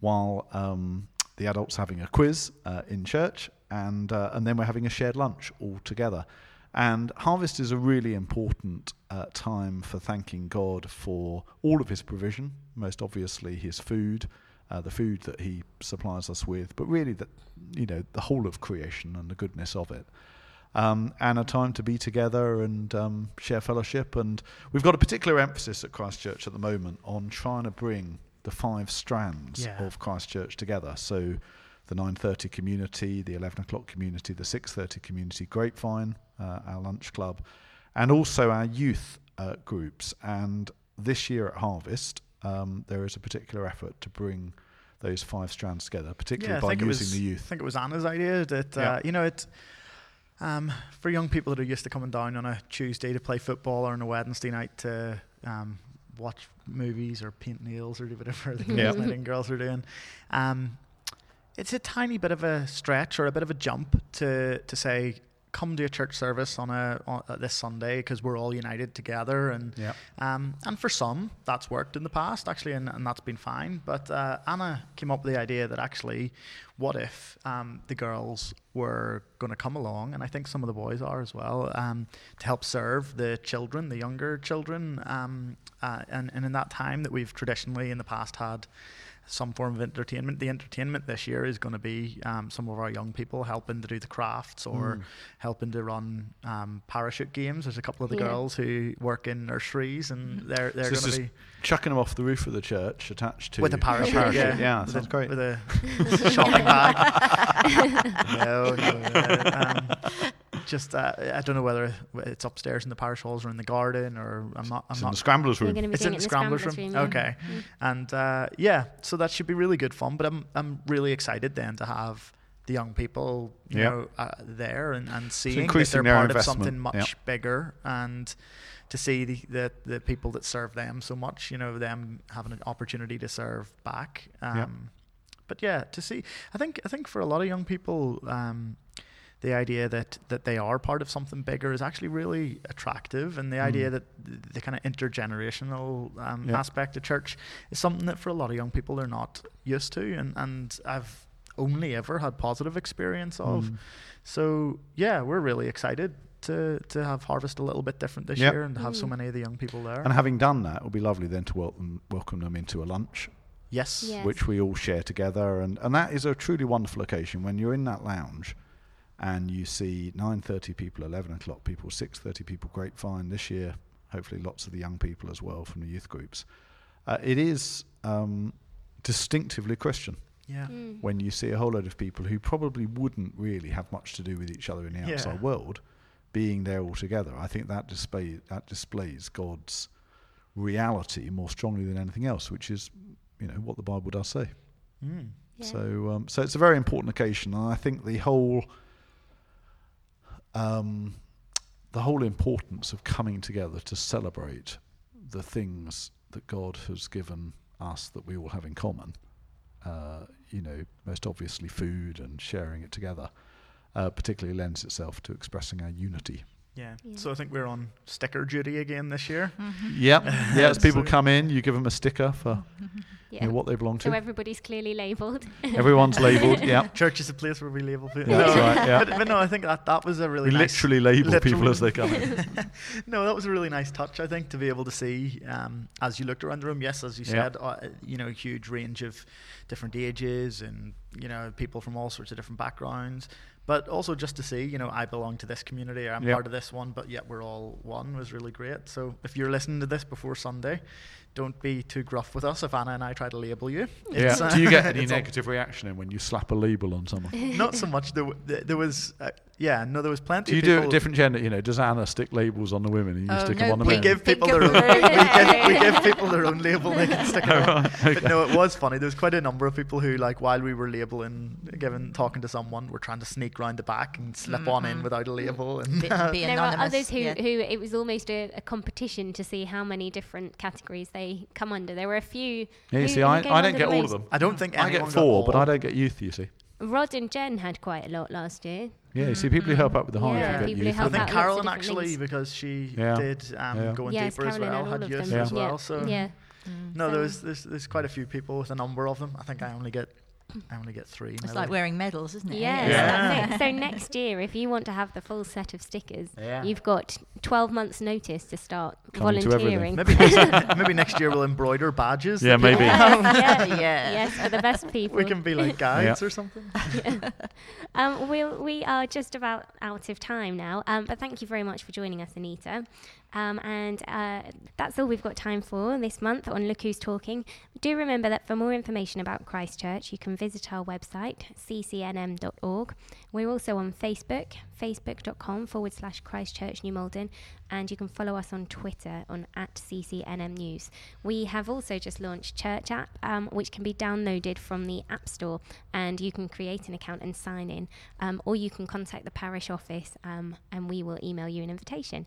S2: while um, the adults having a quiz uh, in church. And, uh, and then we're having a shared lunch all together. And harvest is a really important uh, time for thanking God for all of His provision, most obviously His food, uh, the food that He supplies us with, but really that you know the whole of creation and the goodness of it. Um, and a time to be together and um, share fellowship. And we've got a particular emphasis at Christchurch at the moment on trying to bring the five strands
S3: Yeah.
S2: of Christchurch together. So the 9.30 community, the 11 o'clock community, the 6.30 community grapevine, uh, our lunch club, and also our youth uh, groups. And this year at Harvest, um, there is a particular effort to bring those five strands together, particularly
S3: yeah,
S2: by using
S3: was,
S2: the youth.
S3: I think it was Anna's idea that uh,
S2: Yeah.
S3: you know it. Um, for young people that are used to coming down on a Tuesday to play football or on a Wednesday night to um, watch movies or paint nails or do whatever the
S2: Yeah.
S3: girls night and girls are doing, um, it's a tiny bit of a stretch or a bit of a jump to to say come to a church service on a on, uh, this Sunday because we're all united together and
S2: Yeah.
S3: um, and for some, that's worked in the past, actually, and, and that's been fine. But uh, Anna came up with the idea that actually, what if um, the girls were going to come along, and I think some of the boys are as well, um, to help serve the children, the younger children. Um, uh, and, and in that time that we've traditionally in the past had some form of entertainment. The entertainment this year is going to be um, some of our young people helping to do the crafts or
S2: Mm.
S3: helping to run um, parachute games. There's a couple of the
S1: Yeah.
S3: girls who work in nurseries, and they're they're
S2: So
S3: going to be
S2: chucking them off the roof of the church attached to
S3: with a parachute. yeah,
S2: yeah,
S3: with
S2: sounds
S3: a,
S2: great.
S3: With a shopping bag. no, no, no. Um, just uh, I don't know whether it's upstairs in the parish halls or in the garden, or I'm not. I'm
S2: It's in the scramblers room.
S1: going to be
S3: it's in the
S1: in the
S3: scramblers
S1: scramblers
S3: room.
S1: room. yeah.
S3: Okay,
S1: Mm.
S3: and uh, yeah, so that should be really good fun. But I'm I'm really excited then to have the young people, you
S2: Yeah.
S3: know, uh, there and, and seeing that they're
S2: their
S3: part of something much
S2: yeah.
S3: bigger and to see the, the the people that serve them so much, you know, them having an opportunity to serve back. Um,
S2: Yeah.
S3: But yeah, to see, I think I think for a lot of young people, um, the idea that that they are part of something bigger is actually really attractive, and the idea
S2: Mm.
S3: that th- the kind of intergenerational um,
S2: Yeah.
S3: aspect of church is something that for a lot of young people they're not used to, and and I've only ever had positive experience of.
S2: Mm.
S3: So yeah, we're really excited to to have Harvest a little bit different this
S2: Yep.
S3: year and to have so
S1: Mm.
S3: many of the young people there.
S2: And having done that, it would be lovely then to welcome welcome them into a lunch,
S3: yes.
S1: Yes.
S2: which we all share together, and and that is a truly wonderful occasion when you're in that lounge, and you see 9:30 people, 11 o'clock people, 6:30 people. Grapevine this year, hopefully lots of the young people as well from the youth groups. Uh, it is um, distinctively Christian
S3: Yeah.
S1: Mm.
S2: when you see a whole load of people who probably wouldn't really have much to do with each other in the
S3: Yeah.
S2: outside world being there all together. I think that display that displays God's reality more strongly than anything else, which is you know what the Bible does say.
S3: Mm.
S1: Yeah.
S2: So um, so it's a very important occasion, and I think the whole um, the whole importance of coming together to celebrate the things that God has given us that we all have in common. Uh, you know, most obviously food and sharing it together, uh, particularly lends itself to expressing our unity.
S3: Yeah.
S1: Yeah.
S3: So I think we're on sticker duty again this year.
S2: Yep. yeah, as people come in, you give them a sticker for
S1: Yeah.
S2: you know, what they belong to.
S1: so everybody's clearly labelled.
S2: Everyone's labelled. Yeah.
S3: Church is a place where we label people.
S2: Yeah, that's right, yeah.
S3: But, but no, I think that that was a really
S2: We
S3: nice,
S2: literally label people as they come in.
S3: no, that was a really nice touch. I think to be able to see um, as you looked around the room. Yes, as you
S2: Yeah.
S3: said, uh, you know, a huge range of different ages and you know people from all sorts of different backgrounds. But also just to see, you know, I belong to this community, or I'm
S2: Yeah.
S3: part of this one, but yet we're all one was really great. So if you're listening to this before Sunday, don't be too gruff with us if Anna and I try to label you.
S2: Yeah.
S3: Uh,
S2: Do you get any negative reaction in when you slap a label on someone?
S3: Not so much. There, w- there was, uh, yeah, no, there was plenty.
S2: Do you
S3: of
S2: do
S3: people,
S2: it different gender? You know, does Anna stick labels on the women and you
S4: Oh,
S2: stick
S4: no,
S2: them on the
S3: We
S2: men?
S3: give people their own.
S4: the-
S3: we, give, we give people their own label. They can stick it
S2: Oh,
S3: on.
S2: right, okay.
S3: But no, it was funny. There was quite a number of people who, like, while we were labeling, giving, talking to someone, were trying to sneak round the back and slip on in
S4: Mhm.
S3: without a label. And
S4: Be- be
S1: there are others who,
S4: yeah.
S1: who it was almost a, a competition to see how many different categories they come under. There were a few.
S2: Yeah,
S1: who-
S2: you see,
S1: who
S2: I,
S1: came
S2: I don't
S1: under
S2: get
S1: the
S2: all of
S1: most.
S2: them.
S3: I don't think
S2: I
S3: anyone
S2: get
S3: got
S2: four, but I don't get youth, you see.
S1: Rod and Jen had quite a lot last year.
S2: Yeah, you see, people who help out with the hive
S1: Yeah,
S2: you get
S1: people who
S2: youth.
S3: I
S1: help
S3: think
S1: out lots of
S3: Carolyn
S1: different
S3: actually,
S1: things.
S3: because she
S2: Yeah.
S3: did um,
S2: Yeah.
S3: going
S1: yes,
S3: deeper as
S1: Carolyn
S3: well,
S1: and all
S3: had
S1: of
S3: youth
S1: them.
S3: as
S2: Yeah.
S3: well.
S1: yeah.
S3: So
S1: yeah.
S3: No,
S1: So-
S3: there's, there's there's quite a few people with a number of them. I think I only get I only get three.
S4: It's like wearing medals, isn't it?
S1: Yes,
S3: Yeah.
S1: that's it. So next year, if you want to have the full set of stickers,
S2: Yeah.
S1: you've got 12 months' notice to start
S2: Coming to
S1: volunteering.
S3: Maybe next, maybe next year we'll embroider badges.
S2: Yeah, maybe.
S3: people-
S1: yes,
S4: Yeah.
S1: yes, for the best people.
S3: we can be like guides or something.
S1: Um, we'll, we are just about out of time now, um, but thank you very much for joining us, Anita. Um, and uh, that's all we've got time for this month on Look Who's Talking. Do remember that for more information about Christchurch, you can visit our website, ccnm.org. We're also on Facebook, facebook.com forward slash Christchurch New Malden, and you can follow us on Twitter on at ccnm news. We have also just launched Church app, um, which can be downloaded from the App Store, and you can create an account and sign in, um, or you can contact the parish office, um, and we will email you an invitation.